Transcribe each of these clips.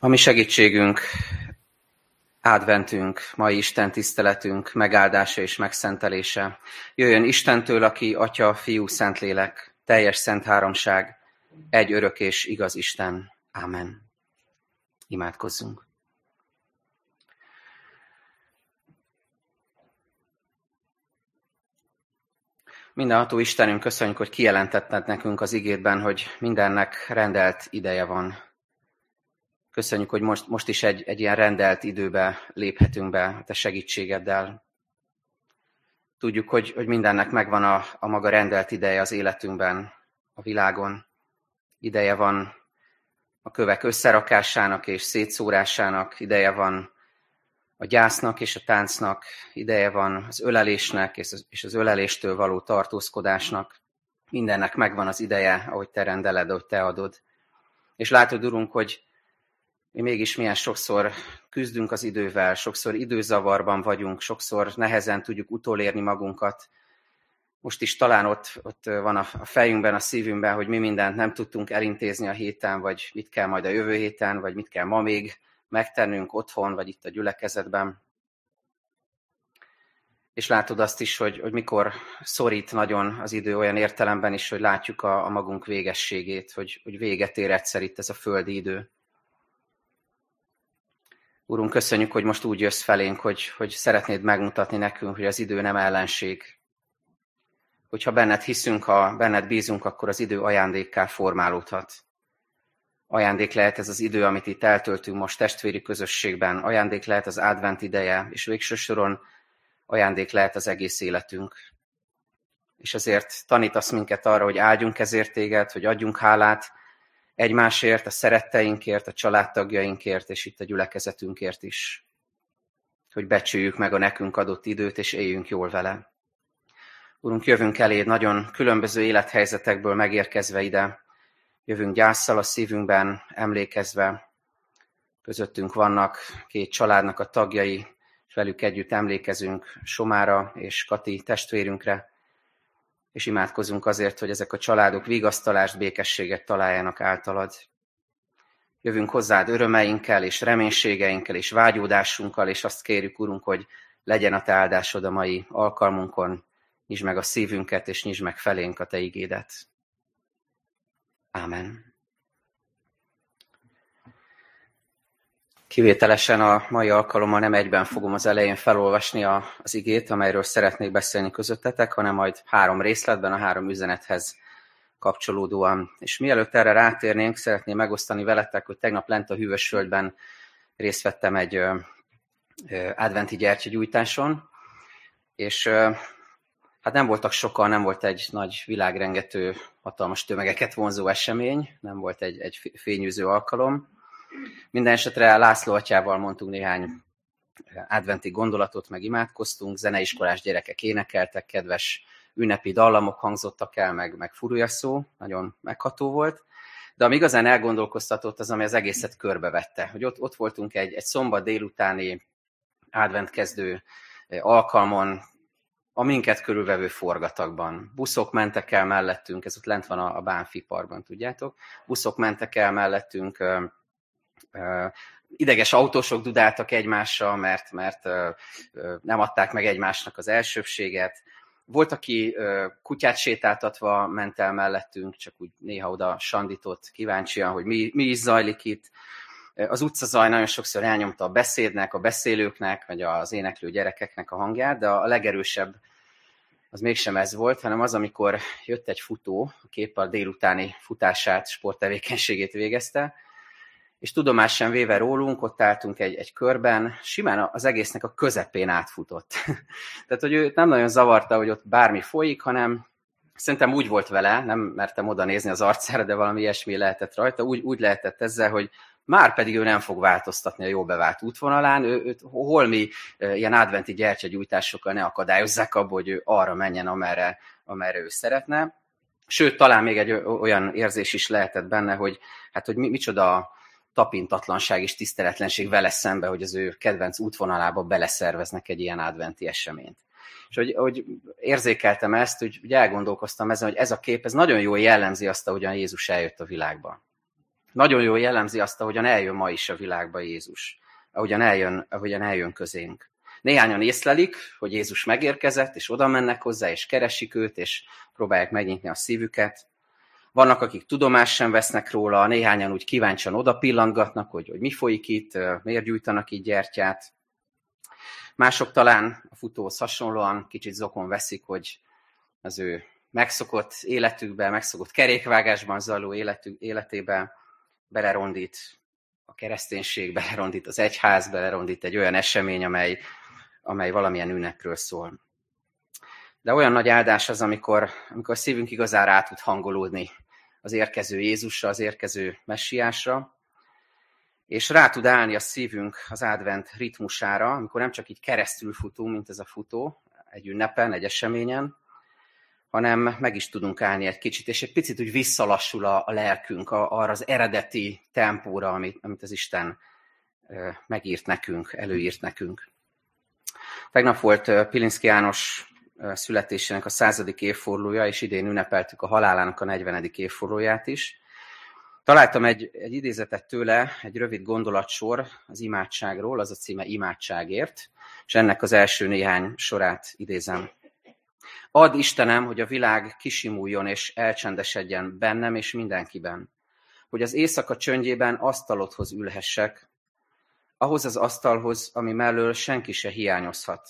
A mi segítségünk, adventünk, mai Isten tiszteletünk megáldása és megszentelése. Jöjjön Istentől, aki Atya, Fiú, Szentlélek, teljes szent háromság, egy örök és igaz Isten. Ámen. Imádkozzunk. Mindenható Istenünk, köszönjük, hogy kijelentetted nekünk az igédben, hogy mindennek rendelt ideje van. Köszönjük, hogy most, most is egy, egy ilyen rendelt időbe léphetünk be a te segítségeddel. Tudjuk, hogy, hogy mindennek megvan a, a maga rendelt ideje az életünkben, a világon. Ideje van a kövek összerakásának és szétszórásának, ideje van a gyásznak és a táncnak, ideje van az ölelésnek és az öleléstől való tartózkodásnak. Mindennek megvan az ideje, ahogy te rendeled, ahogy te adod. És látod, Urunk, hogy mi mégis milyen sokszor küzdünk az idővel, sokszor időzavarban vagyunk, sokszor nehezen tudjuk utolérni magunkat. Most is talán ott, ott van a fejünkben, a szívünkben, hogy mi mindent nem tudtunk elintézni a héten, vagy mit kell majd a jövő héten, vagy mit kell ma még megtennünk otthon, vagy itt a gyülekezetben. És látod azt is, hogy, hogy mikor szorít nagyon az idő olyan értelemben is, hogy látjuk a, a magunk végességét, hogy, hogy véget ér egyszer itt ez a földi idő. Úrunk, köszönjük, hogy most úgy jössz felénk, hogy, hogy szeretnéd megmutatni nekünk, hogy az idő nem ellenség. Hogyha benned hiszünk, ha benned bízunk, akkor az idő ajándékká formálódhat. Ajándék lehet ez az idő, amit itt eltöltünk most testvéri közösségben, ajándék lehet az advent ideje, és végső soron ajándék lehet az egész életünk. És ezért tanítasz minket arra, hogy áldjunk ezért téged, hogy adjunk hálát, egymásért, a szeretteinkért, a családtagjainkért, és itt a gyülekezetünkért is. Hogy becsüljük meg a nekünk adott időt, és éljünk jól vele. Urunk, jövünk eléd nagyon különböző élethelyzetekből megérkezve ide. Jövünk gyászsal a szívünkben, emlékezve. Közöttünk vannak két családnak a tagjai, és velük együtt emlékezünk Somára és Kati testvérünkre, és imádkozunk azért, hogy ezek a családok vigasztalást, békességet találjanak általad. Jövünk hozzád örömeinkkel, és reménységeinkkel, és vágyódásunkkal, és azt kérjük, Urunk, hogy legyen a Te áldásod a mai alkalmunkon, nyisd meg a szívünket, és nyisd meg felénk a Te igédet. Ámen. Kivételesen a mai alkalommal nem egyben fogom az elején felolvasni a, az igét, amelyről szeretnék beszélni közöttetek, hanem majd három részletben, a három üzenethez kapcsolódóan. És mielőtt erre rátérnénk, szeretném megosztani veletek, hogy tegnap lent a Hűvösföldben részt vettem egy ö, ö, adventi gyertyagyújtáson, és hát nem voltak sokan, nem volt egy nagy világrengető, hatalmas tömegeket vonzó esemény, nem volt egy, egy fényűző alkalom, minden esetre László atyával mondtunk néhány adventi gondolatot, meg imádkoztunk, zeneiskolás gyerekek énekeltek, kedves ünnepi dallamok hangzottak el, meg, meg szó, nagyon megható volt. De ami igazán elgondolkoztatott, az, ami az egészet körbevette, hogy ott, ott voltunk egy, egy szombat délutáni adventkezdő alkalmon, a minket körülvevő forgatagban. Buszok mentek el mellettünk, ez ott lent van a, a Bánfi parkban, tudjátok. Buszok mentek el mellettünk, ideges autósok dudáltak egymással, mert, mert nem adták meg egymásnak az elsőbséget. Volt, aki kutyát sétáltatva ment el mellettünk, csak úgy néha oda sandított kíváncsian, hogy mi, mi is zajlik itt. Az utcazaj nagyon sokszor elnyomta a beszédnek, a beszélőknek, vagy az éneklő gyerekeknek a hangját, de a legerősebb az mégsem ez volt, hanem az, amikor jött egy futó, a képpel délutáni futását, sporttevékenységét végezte, és tudomás sem véve rólunk, ott álltunk egy, egy körben, simán az egésznek a közepén átfutott. Tehát, hogy őt nem nagyon zavarta, hogy ott bármi folyik, hanem szerintem úgy volt vele, nem mertem oda nézni az arcára, de valami ilyesmi lehetett rajta, úgy, úgy lehetett ezzel, hogy már pedig ő nem fog változtatni a jó bevált útvonalán, ő, őt holmi ilyen adventi gyertyagyújtásokkal ne akadályozzák abból, hogy ő arra menjen, amerre, amerre ő szeretne. Sőt, talán még egy olyan érzés is lehetett benne, hogy hát, hogy mi, micsoda tapintatlanság és tiszteletlenség vele szembe, hogy az ő kedvenc útvonalába beleszerveznek egy ilyen adventi eseményt. És hogy, hogy érzékeltem ezt, hogy, hogy elgondolkoztam ezen, hogy ez a kép, ez nagyon jól jellemzi azt, ahogyan Jézus eljött a világba. nagyon jól jellemzi azt, ahogyan eljön ma is a világba Jézus, ahogyan eljön, ahogyan eljön közénk. Néhányan észlelik, hogy Jézus megérkezett, és oda mennek hozzá, és keresik őt, és próbálják megnyitni a szívüket. Vannak, akik tudomást sem vesznek róla, néhányan úgy kíváncsian oda pillantgatnak, hogy, hogy mi folyik itt, miért gyújtanak így gyertyát. Mások talán a futóhoz hasonlóan kicsit zokon veszik, hogy az ő megszokott életükbe, megszokott kerékvágásban zajló életük, életébe belerondít a kereszténység, belerondít az egyház, belerondít egy olyan esemény, amely, amely valamilyen ünnepről szól. De olyan nagy áldás az, amikor, amikor a szívünk igazán rá tud hangolódni az érkező Jézusra, az érkező messiásra, és rá tud állni a szívünk az advent ritmusára, amikor nem csak így keresztül futunk, mint ez a futó, egy ünnepen, egy eseményen, hanem meg is tudunk állni egy kicsit, és egy picit úgy visszalassul a, a lelkünk a, arra az eredeti tempóra, amit, amit az Isten megírt nekünk, előírt nekünk. Tegnap volt Pilinszki János születésének a századik évfordulója, és idén ünnepeltük a halálának a 40. évfordulóját is. Találtam egy, egy idézetet tőle, egy rövid gondolatsor az imádságról, az a címe Imádságért, és ennek az első néhány sorát idézem. Add Istenem, hogy a világ kisimuljon és elcsendesedjen bennem és mindenkiben, hogy az éjszaka csöndjében asztalodhoz ülhessek, ahhoz az asztalhoz, ami mellől senki se hiányozhat.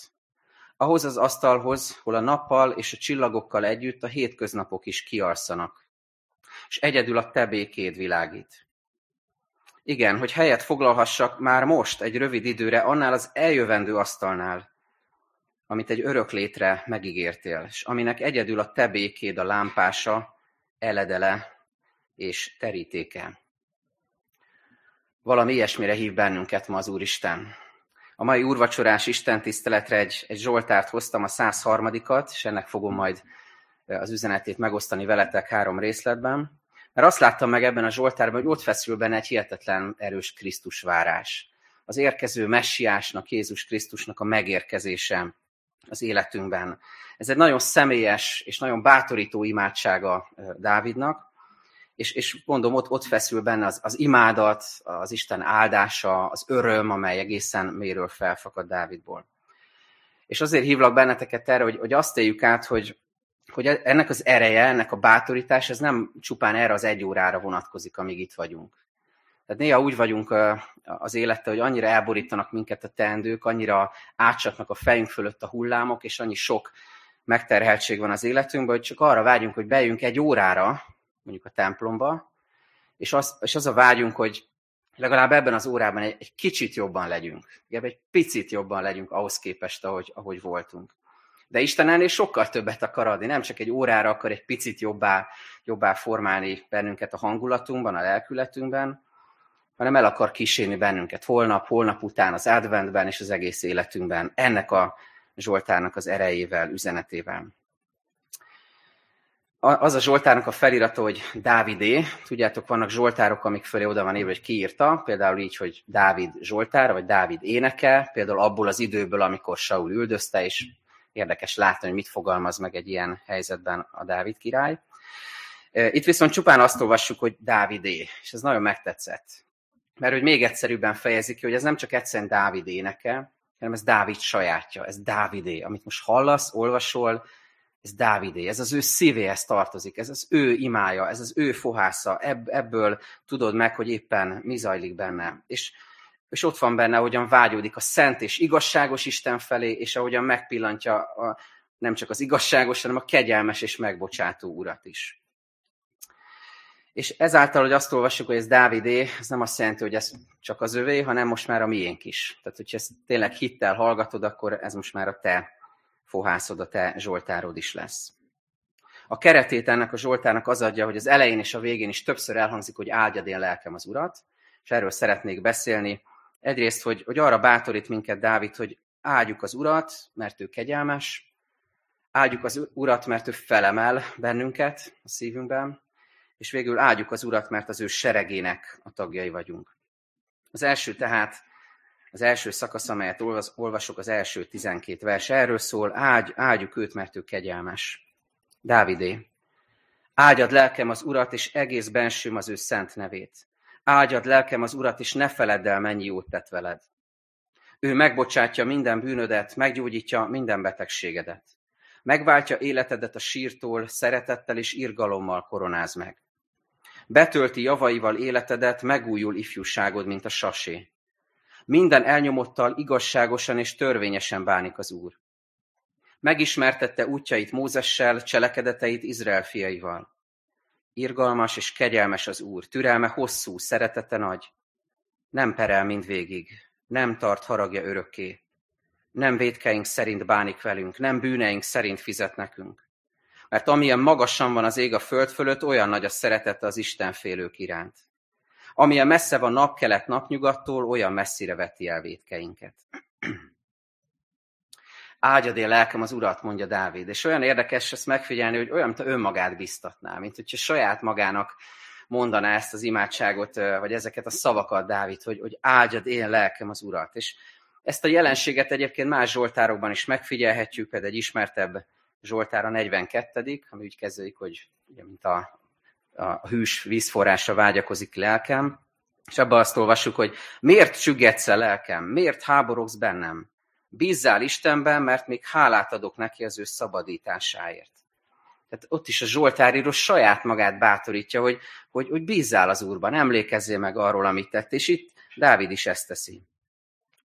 Ahhoz az asztalhoz, hol a nappal és a csillagokkal együtt a hétköznapok is kiarszanak, és egyedül a te békéd világít. Igen, hogy helyet foglalhassak már most, egy rövid időre, annál az eljövendő asztalnál, amit egy örök létre megígértél, és aminek egyedül a te békéd a lámpása, eledele és terítéke. Valami ilyesmire hív bennünket ma az Úristen. A mai úrvacsorás Isten tiszteletre egy, egy Zsoltárt hoztam, a 103-at, és ennek fogom majd az üzenetét megosztani veletek három részletben. Mert azt láttam meg ebben a Zsoltárban, hogy ott feszül benne egy hihetetlen erős Krisztus várás. Az érkező messiásnak, Jézus Krisztusnak a megérkezése az életünkben. Ez egy nagyon személyes és nagyon bátorító imádsága Dávidnak, és, és mondom, ott, ott feszül benne az, az imádat, az Isten áldása, az öröm, amely egészen méről felfakad Dávidból. És azért hívlak benneteket erre, hogy, hogy azt éljük át, hogy, hogy ennek az ereje, ennek a bátorítás, ez nem csupán erre az egy órára vonatkozik, amíg itt vagyunk. Tehát néha úgy vagyunk az élettel, hogy annyira elborítanak minket a teendők, annyira átcsapnak a fejünk fölött a hullámok, és annyi sok megterheltség van az életünkben, hogy csak arra vágyunk, hogy bejünk egy órára, mondjuk a templomba, és az, és az a vágyunk, hogy legalább ebben az órában egy, egy kicsit jobban legyünk. egy picit jobban legyünk ahhoz képest, ahogy, ahogy voltunk. De Isten ennél sokkal többet akar adni, nem csak egy órára akar egy picit jobbá, jobbá formálni bennünket a hangulatunkban, a lelkületünkben, hanem el akar kísérni bennünket holnap, holnap után, az adventben és az egész életünkben, ennek a Zsoltárnak az erejével, üzenetével. Az a Zsoltárnak a felirata, hogy Dávidé. Tudjátok, vannak Zsoltárok, amik fölé oda van írva, hogy ki írta, például így, hogy Dávid Zsoltár, vagy Dávid éneke, például abból az időből, amikor Saul üldözte, és érdekes látni, hogy mit fogalmaz meg egy ilyen helyzetben a Dávid király. Itt viszont csupán azt olvassuk, hogy Dávidé, és ez nagyon megtetszett mert hogy még egyszerűbben fejezik ki, hogy ez nem csak egyszerűen Dávid éneke, hanem ez Dávid sajátja, ez Dávidé. Amit most hallasz, olvasol, ez Dávidé, ez az ő szívéhez tartozik, ez az ő imája, ez az ő fohásza, Ebb, ebből tudod meg, hogy éppen mi zajlik benne. És, és ott van benne, ahogyan vágyódik a szent és igazságos Isten felé, és ahogyan megpillantja a, nem csak az igazságos, hanem a kegyelmes és megbocsátó urat is. És ezáltal, hogy azt olvassuk, hogy ez Dávidé, ez nem azt jelenti, hogy ez csak az övé, hanem most már a miénk is. Tehát, hogyha ezt tényleg hittel hallgatod, akkor ez most már a te fohászod, a te zsoltárod is lesz. A keretét ennek a zsoltárnak az adja, hogy az elején és a végén is többször elhangzik, hogy áldjad én lelkem az urat, és erről szeretnék beszélni. Egyrészt, hogy, hogy arra bátorít minket Dávid, hogy áldjuk az urat, mert ő kegyelmes, áldjuk az urat, mert ő felemel bennünket a szívünkben, és végül áldjuk az Urat, mert az ő seregének a tagjai vagyunk. Az első tehát, az első szakasz, amelyet olvasok, az első 12 vers erről szól, áldj, áldjuk őt, mert ő kegyelmes. Dávidé, áldjad lelkem az Urat, és egész bensőm az ő szent nevét. Áldjad lelkem az Urat, és ne feledd el, mennyi jót tett veled. Ő megbocsátja minden bűnödet, meggyógyítja minden betegségedet. Megváltja életedet a sírtól, szeretettel és irgalommal koronáz meg. Betölti javaival életedet, megújul ifjúságod, mint a sasé. Minden elnyomottal igazságosan és törvényesen bánik az Úr. Megismertette útjait Mózessel, cselekedeteit Izrael fiaival. Irgalmas és kegyelmes az Úr, türelme hosszú, szeretete nagy. Nem perel mindvégig, nem tart haragja örökké. Nem védkeink szerint bánik velünk, nem bűneink szerint fizet nekünk. Mert amilyen magasan van az ég a föld fölött, olyan nagy a szeretete az Isten félők iránt. Amilyen messze van napkelet napnyugattól, olyan messzire veti el védkeinket. Áldjad én lelkem az urat, mondja Dávid. És olyan érdekes ezt megfigyelni, hogy olyan, mint önmagát biztatná, mint hogyha saját magának mondaná ezt az imádságot, vagy ezeket a szavakat, Dávid, hogy, hogy áldjad én lelkem az urat. És ezt a jelenséget egyébként más zsoltárokban is megfigyelhetjük, például egy ismertebb zsoltár a 42., ami úgy kezdődik, hogy ugye, mint a, a hűs vízforrásra vágyakozik lelkem, és abban azt olvassuk, hogy miért csüggetsz el lelkem, miért háborogsz bennem? Bízzál Istenben, mert még hálát adok neki az ő szabadításáért. Tehát ott is a Zsoltáríró saját magát bátorítja, hogy, hogy, hogy bízzál az Úrban, emlékezzél meg arról, amit tett, és itt Dávid is ezt teszi.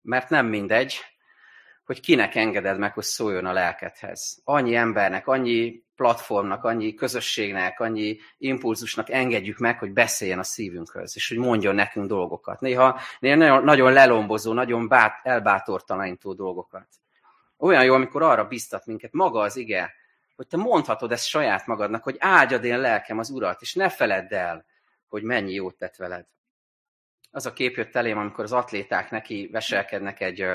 Mert nem mindegy, hogy kinek engeded meg, hogy szóljon a lelkedhez. Annyi embernek, annyi platformnak, annyi közösségnek, annyi impulzusnak engedjük meg, hogy beszéljen a szívünkhöz, és hogy mondjon nekünk dolgokat. Néha, néha nagyon lelombozó, nagyon bát, elbátortalanító dolgokat. Olyan jó, amikor arra biztat minket maga az ige, hogy te mondhatod ezt saját magadnak, hogy áldjad én lelkem az Urat, és ne feledd el, hogy mennyi jót tett veled. Az a kép jött elém, amikor az atléták neki veselkednek egy,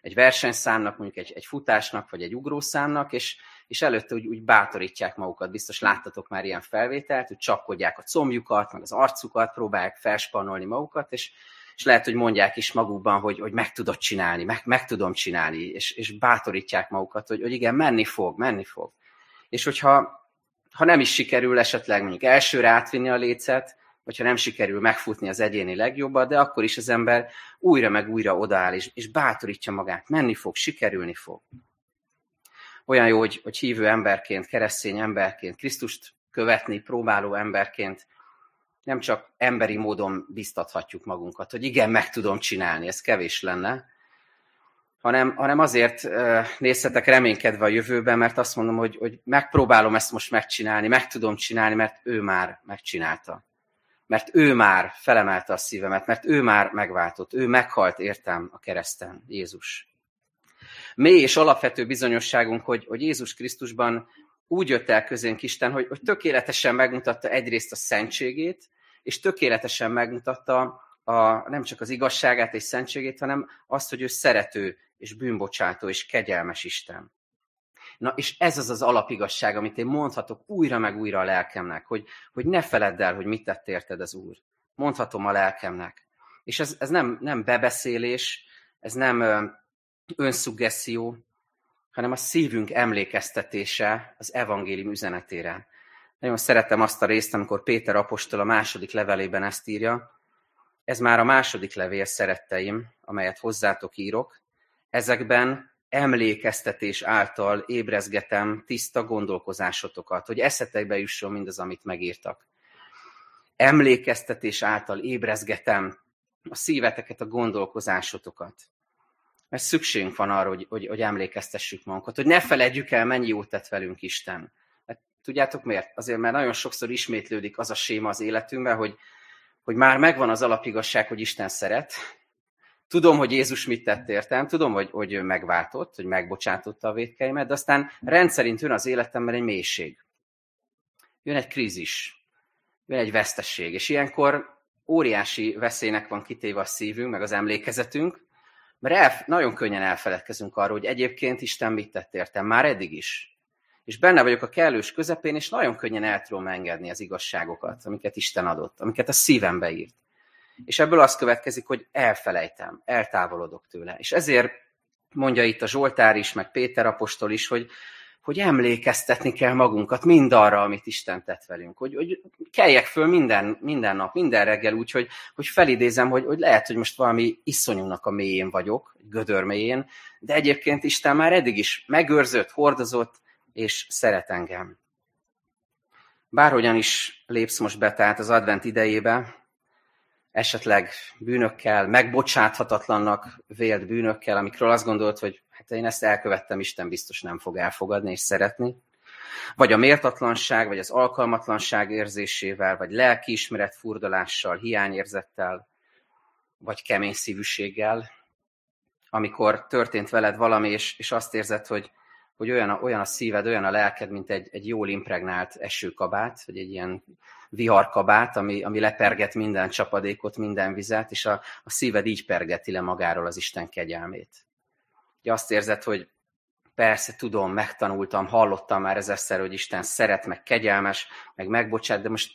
egy versenyszámnak, mondjuk egy, egy futásnak, vagy egy ugrószámnak, és, és előtte úgy, úgy bátorítják magukat. Biztos láttatok már ilyen felvételt, hogy csapkodják a combjukat, meg az arcukat, próbálják felspanolni magukat, és, és lehet, hogy mondják is magukban, hogy, hogy meg tudod csinálni, meg, meg tudom csinálni, és, és bátorítják magukat, hogy, hogy igen, menni fog, menni fog. És hogyha ha nem is sikerül esetleg mondjuk elsőre átvinni a lécet, hogyha nem sikerül megfutni az egyéni legjobbat, de akkor is az ember újra meg újra odaáll, és, és bátorítja magát, menni fog, sikerülni fog. Olyan jó, hogy, hogy hívő emberként, keresztény emberként, Krisztust követni próbáló emberként nem csak emberi módon biztathatjuk magunkat, hogy igen, meg tudom csinálni, ez kevés lenne, hanem, hanem azért nézhetek reménykedve a jövőben, mert azt mondom, hogy, hogy megpróbálom ezt most megcsinálni, meg tudom csinálni, mert ő már megcsinálta mert ő már felemelte a szívemet, mert ő már megváltott, ő meghalt értem a kereszten, Jézus. Mély és alapvető bizonyosságunk, hogy, hogy Jézus Krisztusban úgy jött el közénk Isten, hogy, hogy tökéletesen megmutatta egyrészt a szentségét, és tökéletesen megmutatta a, nem csak az igazságát és szentségét, hanem azt, hogy ő szerető és bűnbocsátó és kegyelmes Isten. Na, és ez az az alapigasság, amit én mondhatok újra meg újra a lelkemnek, hogy, hogy ne feledd el, hogy mit tett érted az Úr. Mondhatom a lelkemnek. És ez, ez nem, nem bebeszélés, ez nem önszuggesszió, hanem a szívünk emlékeztetése az evangélium üzenetére. Nagyon szeretem azt a részt, amikor Péter apostol a második levelében ezt írja. Ez már a második levél, szeretteim, amelyet hozzátok írok. Ezekben emlékeztetés által ébrezgetem tiszta gondolkozásotokat, hogy eszetekbe jusson mindaz, amit megírtak. Emlékeztetés által ébrezgetem a szíveteket, a gondolkozásotokat. Mert szükségünk van arra, hogy, hogy, hogy emlékeztessük magunkat, hogy ne feledjük el, mennyi jót tett velünk Isten. Hát, tudjátok miért? Azért, mert nagyon sokszor ismétlődik az a séma az életünkben, hogy, hogy már megvan az alapigasság, hogy Isten szeret, Tudom, hogy Jézus mit tett értem, tudom, hogy, hogy ő megváltott, hogy megbocsátotta a védkeimet, de aztán rendszerint jön az életemben egy mélység. Jön egy krízis, jön egy vesztesség, és ilyenkor óriási veszélynek van kitéve a szívünk, meg az emlékezetünk, mert el, nagyon könnyen elfeledkezünk arról, hogy egyébként Isten mit tett értem, már eddig is. És benne vagyok a kellős közepén, és nagyon könnyen el tudom engedni az igazságokat, amiket Isten adott, amiket a szívembe írt. És ebből az következik, hogy elfelejtem, eltávolodok tőle. És ezért mondja itt a Zsoltár is, meg Péter apostol is, hogy hogy emlékeztetni kell magunkat mindarra, amit Isten tett velünk. Hogy, hogy keljek föl minden, minden nap, minden reggel úgy, hogy, hogy felidézem, hogy, hogy lehet, hogy most valami iszonyúnak a mélyén vagyok, gödör mélyén, de egyébként Isten már eddig is megőrzött, hordozott, és szeret engem. Bárhogyan is lépsz most be, tehát az advent idejébe, esetleg bűnökkel, megbocsáthatatlannak vélt bűnökkel, amikről azt gondolt, hogy hát én ezt elkövettem, Isten biztos nem fog elfogadni és szeretni. Vagy a méltatlanság, vagy az alkalmatlanság érzésével, vagy lelkiismeret furdalással, hiányérzettel, vagy kemény szívűséggel, amikor történt veled valami, és, és azt érzed, hogy, hogy olyan, a, olyan a szíved, olyan a lelked, mint egy, egy jól impregnált esőkabát, vagy egy ilyen viharkabát, ami, ami leperget minden csapadékot, minden vizet, és a, a szíved így pergeti le magáról az Isten kegyelmét. Ugye azt érzed, hogy persze tudom, megtanultam, hallottam már ezerszer, hogy Isten szeret, meg kegyelmes, meg megbocsát, de most,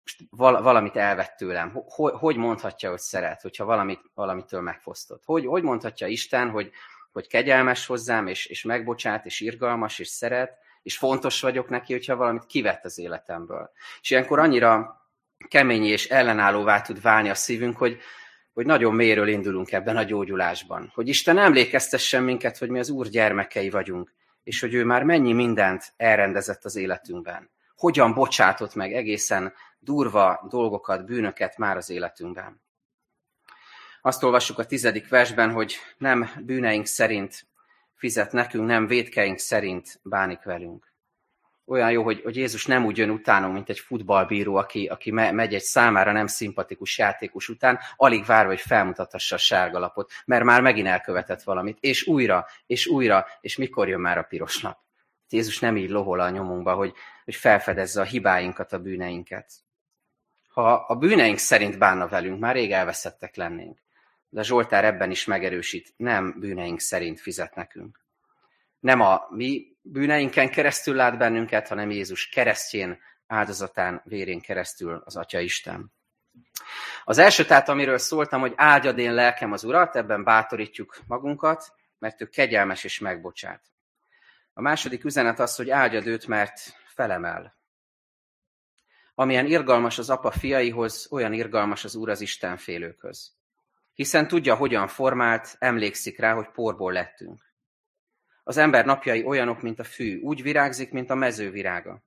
most valamit elvett tőlem. Hogy, hogy mondhatja, hogy szeret, hogyha valamit, valamitől megfosztott? Hogy, hogy mondhatja Isten, hogy, hogy kegyelmes hozzám, és, és megbocsát, és irgalmas, és szeret, és fontos vagyok neki, hogyha valamit kivett az életemből. És ilyenkor annyira kemény és ellenállóvá tud válni a szívünk, hogy, hogy nagyon mélyről indulunk ebben a gyógyulásban. Hogy Isten emlékeztessen minket, hogy mi az Úr gyermekei vagyunk, és hogy ő már mennyi mindent elrendezett az életünkben. Hogyan bocsátott meg egészen durva dolgokat, bűnöket már az életünkben. Azt olvassuk a tizedik versben, hogy nem bűneink szerint fizet nekünk, nem védkeink szerint bánik velünk. Olyan jó, hogy, hogy Jézus nem úgy jön utánunk, mint egy futballbíró, aki, aki megy egy számára nem szimpatikus játékos után, alig várva, hogy felmutathassa a sárgalapot, mert már megint elkövetett valamit, és újra, és újra, és mikor jön már a piros nap. Jézus nem így lohol a nyomunkba, hogy, hogy felfedezze a hibáinkat, a bűneinket. Ha a bűneink szerint bánna velünk, már rég elveszettek lennénk de Zsoltár ebben is megerősít, nem bűneink szerint fizet nekünk. Nem a mi bűneinken keresztül lát bennünket, hanem Jézus keresztjén, áldozatán, vérén keresztül az Atya Isten. Az első tehát, amiről szóltam, hogy áldjad én lelkem az Urat, ebben bátorítjuk magunkat, mert ő kegyelmes és megbocsát. A második üzenet az, hogy áldjad őt, mert felemel. Amilyen irgalmas az apa fiaihoz, olyan irgalmas az Úr az Isten félőkhöz hiszen tudja, hogyan formált, emlékszik rá, hogy porból lettünk. Az ember napjai olyanok, mint a fű, úgy virágzik, mint a mező virága.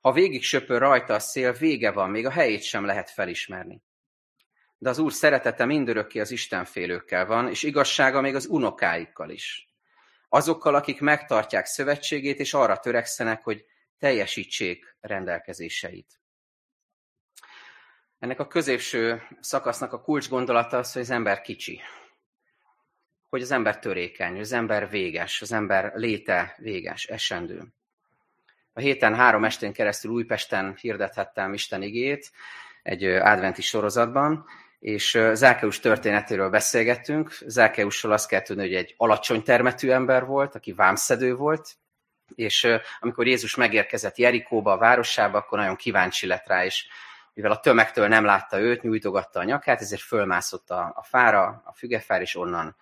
Ha végig söpör rajta a szél, vége van, még a helyét sem lehet felismerni. De az Úr szeretete mindörökké az Istenfélőkkel van, és igazsága még az unokáikkal is. Azokkal, akik megtartják szövetségét, és arra törekszenek, hogy teljesítsék rendelkezéseit. Ennek a középső szakasznak a kulcs gondolata az, hogy az ember kicsi. Hogy az ember törékeny, az ember véges, az ember léte véges, esendő. A héten három estén keresztül Újpesten hirdethettem Isten igét egy adventi sorozatban, és Zákeus történetéről beszélgettünk. Zákeusról azt kell tudni, hogy egy alacsony termetű ember volt, aki vámszedő volt, és amikor Jézus megérkezett Jerikóba, a városába, akkor nagyon kíváncsi lett rá, és mivel a tömegtől nem látta őt, nyújtogatta a nyakát, ezért fölmászott a, a fára, a fügefár, és onnan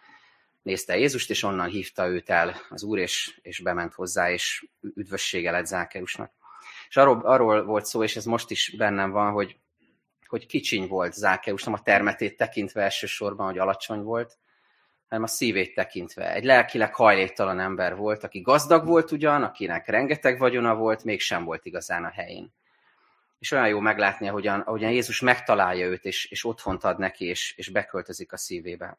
nézte Jézust, és onnan hívta őt el az Úr, és, és bement hozzá, és üdvössége lett Zákeusnak. És arról, arról volt szó, és ez most is bennem van, hogy, hogy kicsiny volt Zákeus, nem a termetét tekintve elsősorban, hogy alacsony volt, hanem a szívét tekintve. Egy lelkileg hajléktalan ember volt, aki gazdag volt ugyan, akinek rengeteg vagyona volt, mégsem volt igazán a helyén és olyan jó meglátni, ahogyan, ahogyan Jézus megtalálja őt, és, és otthont ad neki, és, és beköltözik a szívébe.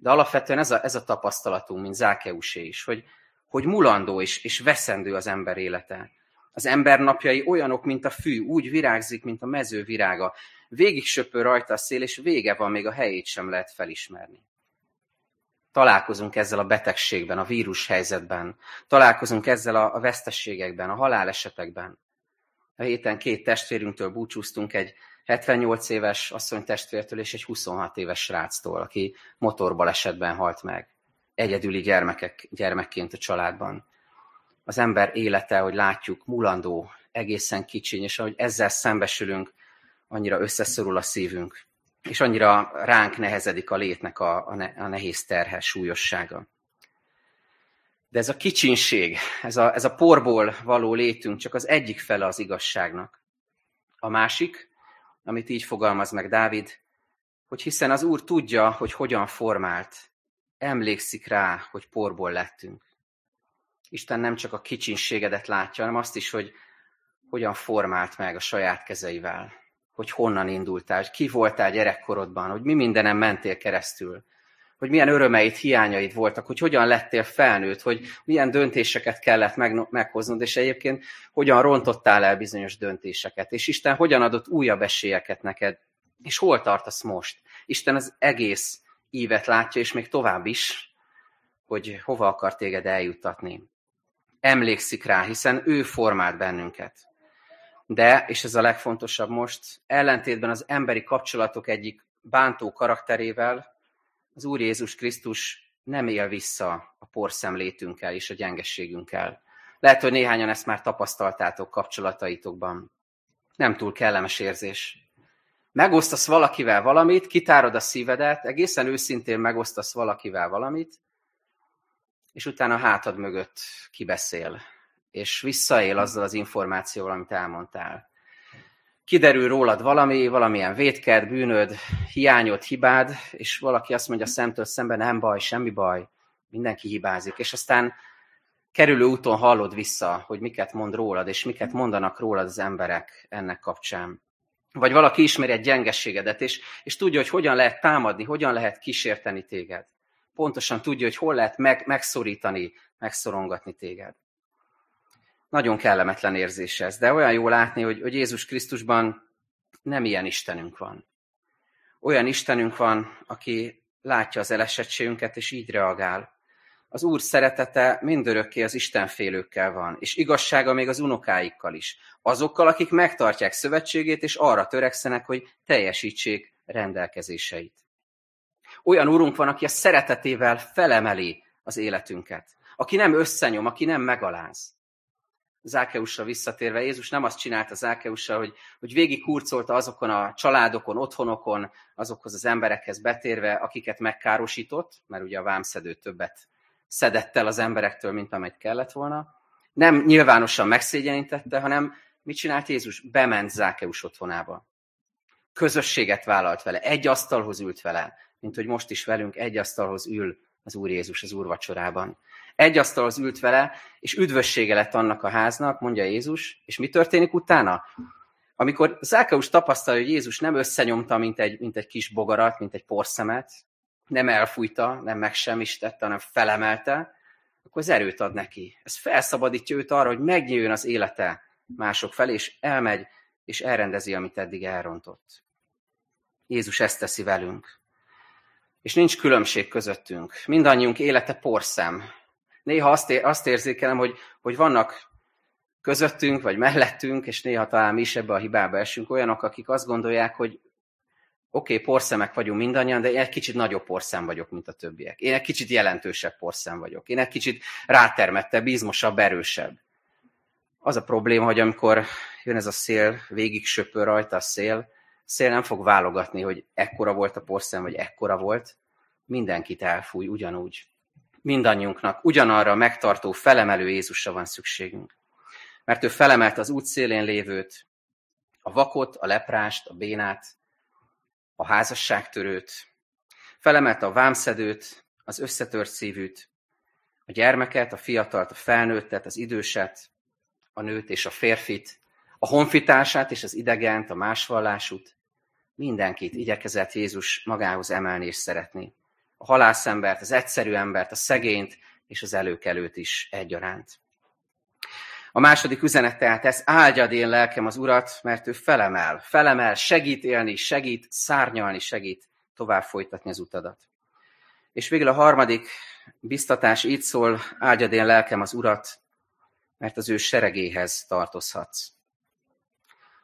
De alapvetően ez a, ez a tapasztalatunk, mint Zákeusé is, hogy, hogy mulandó és, és veszendő az ember élete. Az ember napjai olyanok, mint a fű, úgy virágzik, mint a mező virága. Végig söpör rajta a szél, és vége van, még a helyét sem lehet felismerni. Találkozunk ezzel a betegségben, a vírus helyzetben. Találkozunk ezzel a, a vesztességekben, a halálesetekben. A héten két testvérünktől búcsúztunk, egy 78 éves asszony testvértől és egy 26 éves sráctól, aki motorbalesetben halt meg. Egyedüli gyermekek, gyermekként a családban. Az ember élete, hogy látjuk, mulandó, egészen kicsiny, és ahogy ezzel szembesülünk, annyira összeszorul a szívünk, és annyira ránk nehezedik a létnek a, a, ne, a nehéz terhe, súlyossága. De ez a kicsinség, ez a, ez a porból való létünk csak az egyik fele az igazságnak. A másik, amit így fogalmaz meg Dávid, hogy hiszen az Úr tudja, hogy hogyan formált, emlékszik rá, hogy porból lettünk. Isten nem csak a kicsinségedet látja, hanem azt is, hogy hogyan formált meg a saját kezeivel, hogy honnan indultál, hogy ki voltál gyerekkorodban, hogy mi mindenem mentél keresztül, hogy milyen örömeid, hiányaid voltak, hogy hogyan lettél felnőtt, hogy milyen döntéseket kellett meg, meghoznod, és egyébként hogyan rontottál el bizonyos döntéseket, és Isten hogyan adott újabb esélyeket neked, és hol tartasz most. Isten az egész ívet látja, és még tovább is, hogy hova akar téged eljuttatni. Emlékszik rá, hiszen ő formált bennünket. De, és ez a legfontosabb most, ellentétben az emberi kapcsolatok egyik bántó karakterével, az Úr Jézus Krisztus nem él vissza a porszemlétünkkel és a gyengességünkkel. Lehet, hogy néhányan ezt már tapasztaltátok kapcsolataitokban. Nem túl kellemes érzés. Megosztasz valakivel valamit, kitárod a szívedet, egészen őszintén megosztasz valakivel valamit, és utána a hátad mögött kibeszél, és visszaél azzal az információval, amit elmondtál kiderül rólad valami, valamilyen vétked, bűnöd, hiányod, hibád, és valaki azt mondja szemtől szemben, nem baj, semmi baj, mindenki hibázik, és aztán kerülő úton hallod vissza, hogy miket mond rólad, és miket mondanak rólad az emberek ennek kapcsán. Vagy valaki ismeri egy gyengességedet, és, és tudja, hogy hogyan lehet támadni, hogyan lehet kísérteni téged. Pontosan tudja, hogy hol lehet meg, megszorítani, megszorongatni téged. Nagyon kellemetlen érzés ez, de olyan jó látni, hogy, hogy Jézus Krisztusban nem ilyen Istenünk van. Olyan Istenünk van, aki látja az elesettségünket, és így reagál. Az Úr szeretete mindörökké az Istenfélőkkel van, és igazsága még az unokáikkal is. Azokkal, akik megtartják szövetségét, és arra törekszenek, hogy teljesítsék rendelkezéseit. Olyan úrunk van, aki a szeretetével felemeli az életünket. Aki nem összenyom, aki nem megaláz. Zákeusra visszatérve, Jézus nem azt csinálta Zákeussal, hogy, hogy végig kurcolta azokon a családokon, otthonokon, azokhoz az emberekhez betérve, akiket megkárosított, mert ugye a vámszedő többet szedett el az emberektől, mint amely kellett volna. Nem nyilvánosan megszégyenítette, hanem mit csinált Jézus? Bement Zákeus otthonába. Közösséget vállalt vele, egy asztalhoz ült vele, mint hogy most is velünk egy asztalhoz ül az Úr Jézus az úrvacsorában. Egy asztalhoz ült vele, és üdvössége lett annak a háznak, mondja Jézus, és mi történik utána? Amikor Zákeus tapasztalja, hogy Jézus nem összenyomta, mint egy, mint egy kis bogarat, mint egy porszemet, nem elfújta, nem megsemmisítette, hanem felemelte, akkor az erőt ad neki. Ez felszabadítja őt arra, hogy megnyíljon az élete mások felé, és elmegy, és elrendezi, amit eddig elrontott. Jézus ezt teszi velünk. És nincs különbség közöttünk. Mindannyiunk élete porszem. Néha azt, ér, azt érzékelem, hogy, hogy vannak közöttünk, vagy mellettünk, és néha talán mi is ebbe a hibába esünk, olyanok, akik azt gondolják, hogy oké, okay, porszemek vagyunk mindannyian, de én egy kicsit nagyobb porszem vagyok, mint a többiek. Én egy kicsit jelentősebb porszem vagyok. Én egy kicsit rátermettebb, izmosabb, erősebb. Az a probléma, hogy amikor jön ez a szél, végig söpör rajta a szél, szél nem fog válogatni, hogy ekkora volt a porszem, vagy ekkora volt. Mindenkit elfúj ugyanúgy. Mindannyiunknak ugyanarra a megtartó, felemelő Jézusra van szükségünk. Mert ő felemelt az út szélén lévőt, a vakot, a leprást, a bénát, a házasságtörőt, felemelt a vámszedőt, az összetört szívűt, a gyermeket, a fiatalt, a felnőttet, az időset, a nőt és a férfit, a honfitársát és az idegent, a másvallásút, mindenkit igyekezett Jézus magához emelni és szeretni. Halászembert, az egyszerű embert, a szegényt és az előkelőt is egyaránt. A második üzenet tehát ez, áldjad én lelkem az Urat, mert ő felemel, felemel, segít élni, segít szárnyalni, segít tovább folytatni az utadat. És végül a harmadik biztatás így szól, áldjad én lelkem az Urat, mert az ő seregéhez tartozhatsz.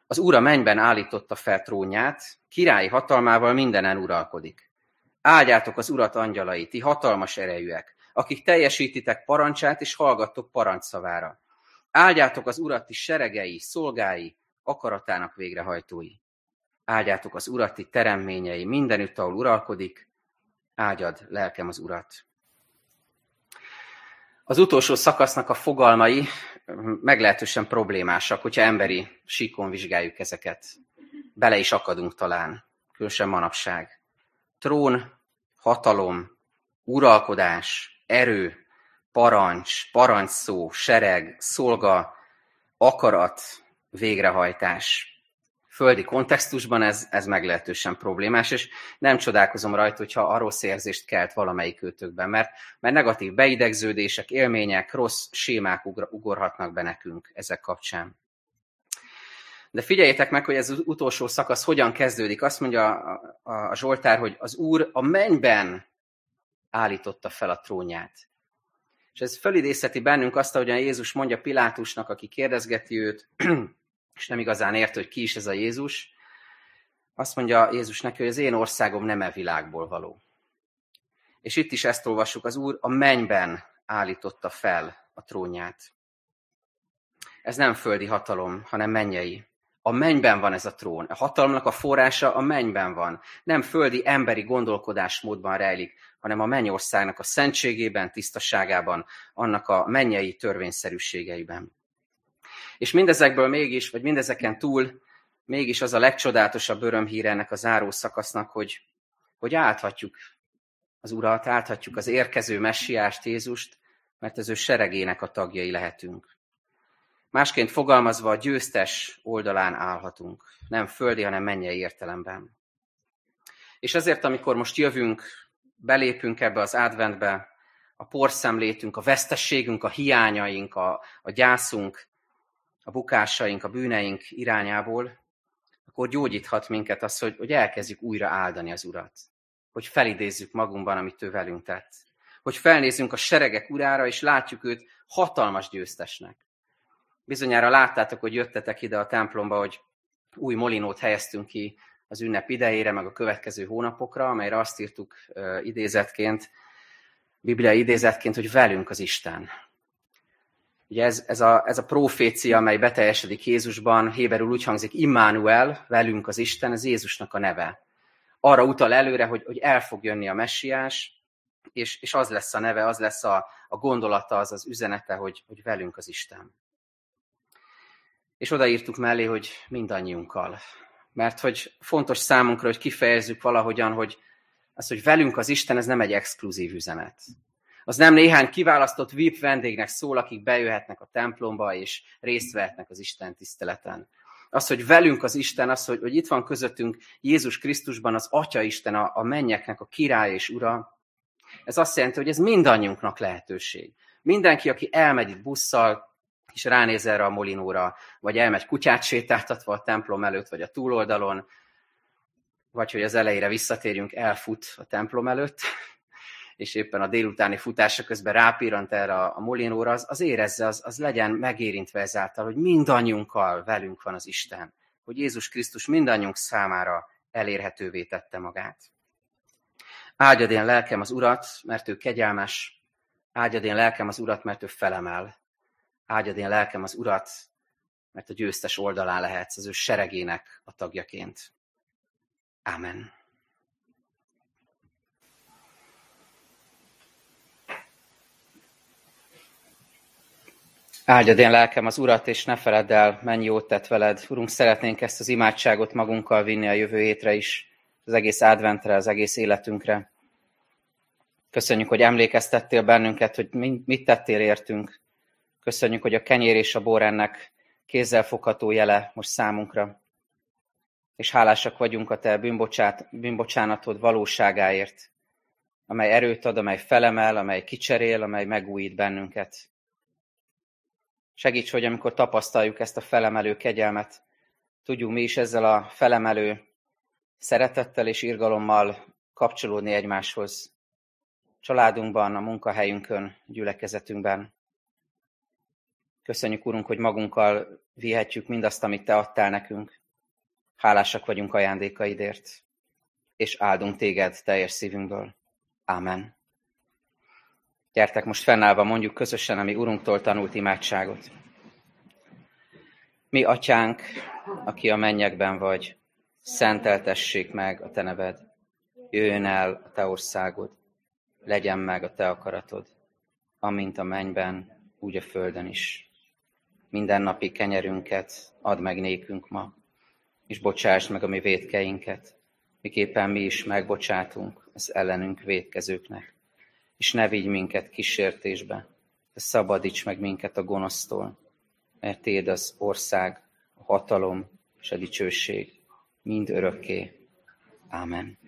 Az Úr a mennyben állította fel trónját, királyi hatalmával mindenen uralkodik. Áldjátok az Urat angyalai, ti hatalmas erejűek, akik teljesítitek parancsát és hallgattok parancsszavára. Áldjátok az Urat ti seregei, szolgái, akaratának végrehajtói. Áldjátok az Urat ti teremményei, mindenütt, ahol uralkodik, áldjad lelkem az Urat. Az utolsó szakasznak a fogalmai meglehetősen problémásak, hogyha emberi síkon vizsgáljuk ezeket. Bele is akadunk talán, különösen manapság. Trón, hatalom, uralkodás, erő, parancs, parancsszó, sereg, szolga, akarat, végrehajtás. Földi kontextusban ez, ez meglehetősen problémás, és nem csodálkozom rajta, hogyha a rossz érzést kelt valamelyik őtökben, mert, mert negatív beidegződések, élmények, rossz sémák ugorhatnak be nekünk ezek kapcsán. De figyeljétek meg, hogy ez az utolsó szakasz hogyan kezdődik. Azt mondja a, a, a Zsoltár, hogy az Úr a mennyben állította fel a trónját. És ez fölidézheti bennünk azt, ahogyan Jézus mondja Pilátusnak, aki kérdezgeti őt, és nem igazán ért, hogy ki is ez a Jézus, azt mondja Jézus neki, hogy az én országom nem e világból való. És itt is ezt olvassuk, az Úr a mennyben állította fel a trónját. Ez nem földi hatalom, hanem mennyei. A mennyben van ez a trón. A hatalomnak a forrása a mennyben van. Nem földi emberi gondolkodásmódban rejlik, hanem a mennyországnak a szentségében, tisztaságában, annak a mennyei törvényszerűségeiben. És mindezekből mégis, vagy mindezeken túl, mégis az a legcsodálatosabb örömhír ennek a záró szakasznak, hogy, hogy áthatjuk az Urat, áthatjuk az érkező messiást, Jézust, mert az ő seregének a tagjai lehetünk. Másként fogalmazva a győztes oldalán állhatunk, nem földi, hanem mennyei értelemben. És ezért, amikor most jövünk, belépünk ebbe az adventbe, a porszemlétünk, a vesztességünk, a hiányaink, a, a gyászunk, a bukásaink, a bűneink irányából, akkor gyógyíthat minket az, hogy, hogy elkezdjük újra áldani az Urat. Hogy felidézzük magunkban, amit ő velünk tett. Hogy felnézzünk a seregek urára, és látjuk őt hatalmas győztesnek. Bizonyára láttátok, hogy jöttetek ide a templomba, hogy új molinót helyeztünk ki az ünnep idejére, meg a következő hónapokra, amelyre azt írtuk idézetként, Biblia idézetként, hogy velünk az Isten. Ugye ez, ez, a, ez a profécia, amely beteljesedik Jézusban, Héberül úgy hangzik, Immanuel, velünk az Isten, ez Jézusnak a neve. Arra utal előre, hogy, hogy el fog jönni a messiás, és, és az lesz a neve, az lesz a, a gondolata, az az üzenete, hogy, hogy velünk az Isten. És odaírtuk mellé, hogy mindannyiunkkal. Mert hogy fontos számunkra, hogy kifejezzük valahogyan, hogy az, hogy velünk az Isten, ez nem egy exkluzív üzenet. Az nem néhány kiválasztott VIP vendégnek szól, akik bejöhetnek a templomba, és részt vehetnek az Isten tiszteleten. Az, hogy velünk az Isten, az, hogy, hogy itt van közöttünk Jézus Krisztusban az Atya Isten, a, a mennyeknek a király és ura, ez azt jelenti, hogy ez mindannyiunknak lehetőség. Mindenki, aki elmegy itt busszal, és ránéz erre a molinóra, vagy elmegy kutyát sétáltatva a templom előtt, vagy a túloldalon, vagy hogy az elejére visszatérjünk, elfut a templom előtt, és éppen a délutáni futása közben rápirant erre a molinóra, az, az érezze, az, az legyen megérintve ezáltal, hogy mindannyiunkkal velünk van az Isten, hogy Jézus Krisztus mindannyiunk számára elérhetővé tette magát. Áldjad én lelkem az Urat, mert ő kegyelmes, áldjad én lelkem az Urat, mert ő felemel, áldjad én lelkem az Urat, mert a győztes oldalán lehetsz az ő seregének a tagjaként. Amen. Áldjad én lelkem az Urat, és ne feledd el, mennyi jót tett veled. Urunk, szeretnénk ezt az imádságot magunkkal vinni a jövő hétre is, az egész adventre, az egész életünkre. Köszönjük, hogy emlékeztettél bennünket, hogy mit tettél értünk. Köszönjük, hogy a kenyér és a bor ennek kézzelfogható jele most számunkra. És hálásak vagyunk a te bűnbocsát, bűnbocsánatod valóságáért, amely erőt ad, amely felemel, amely kicserél, amely megújít bennünket. Segíts, hogy amikor tapasztaljuk ezt a felemelő kegyelmet, tudjunk mi is ezzel a felemelő szeretettel és irgalommal kapcsolódni egymáshoz. Családunkban, a munkahelyünkön, gyülekezetünkben. Köszönjük, Urunk, hogy magunkkal vihetjük mindazt, amit Te adtál nekünk. Hálásak vagyunk ajándékaidért, és áldunk Téged teljes szívünkből. Ámen. Gyertek most fennállva, mondjuk közösen a mi Urunktól tanult imádságot. Mi, Atyánk, aki a mennyekben vagy, szenteltessék meg a Te neved. Jöjjön el a Te országod, legyen meg a Te akaratod, amint a mennyben, úgy a földön is. Minden napi kenyerünket add meg nékünk ma, és bocsásd meg a mi védkeinket, miképpen mi is megbocsátunk az ellenünk védkezőknek. És ne vigy minket kísértésbe, de szabadíts meg minket a gonosztól, mert Téd az ország, a hatalom és a dicsőség mind örökké. Amen.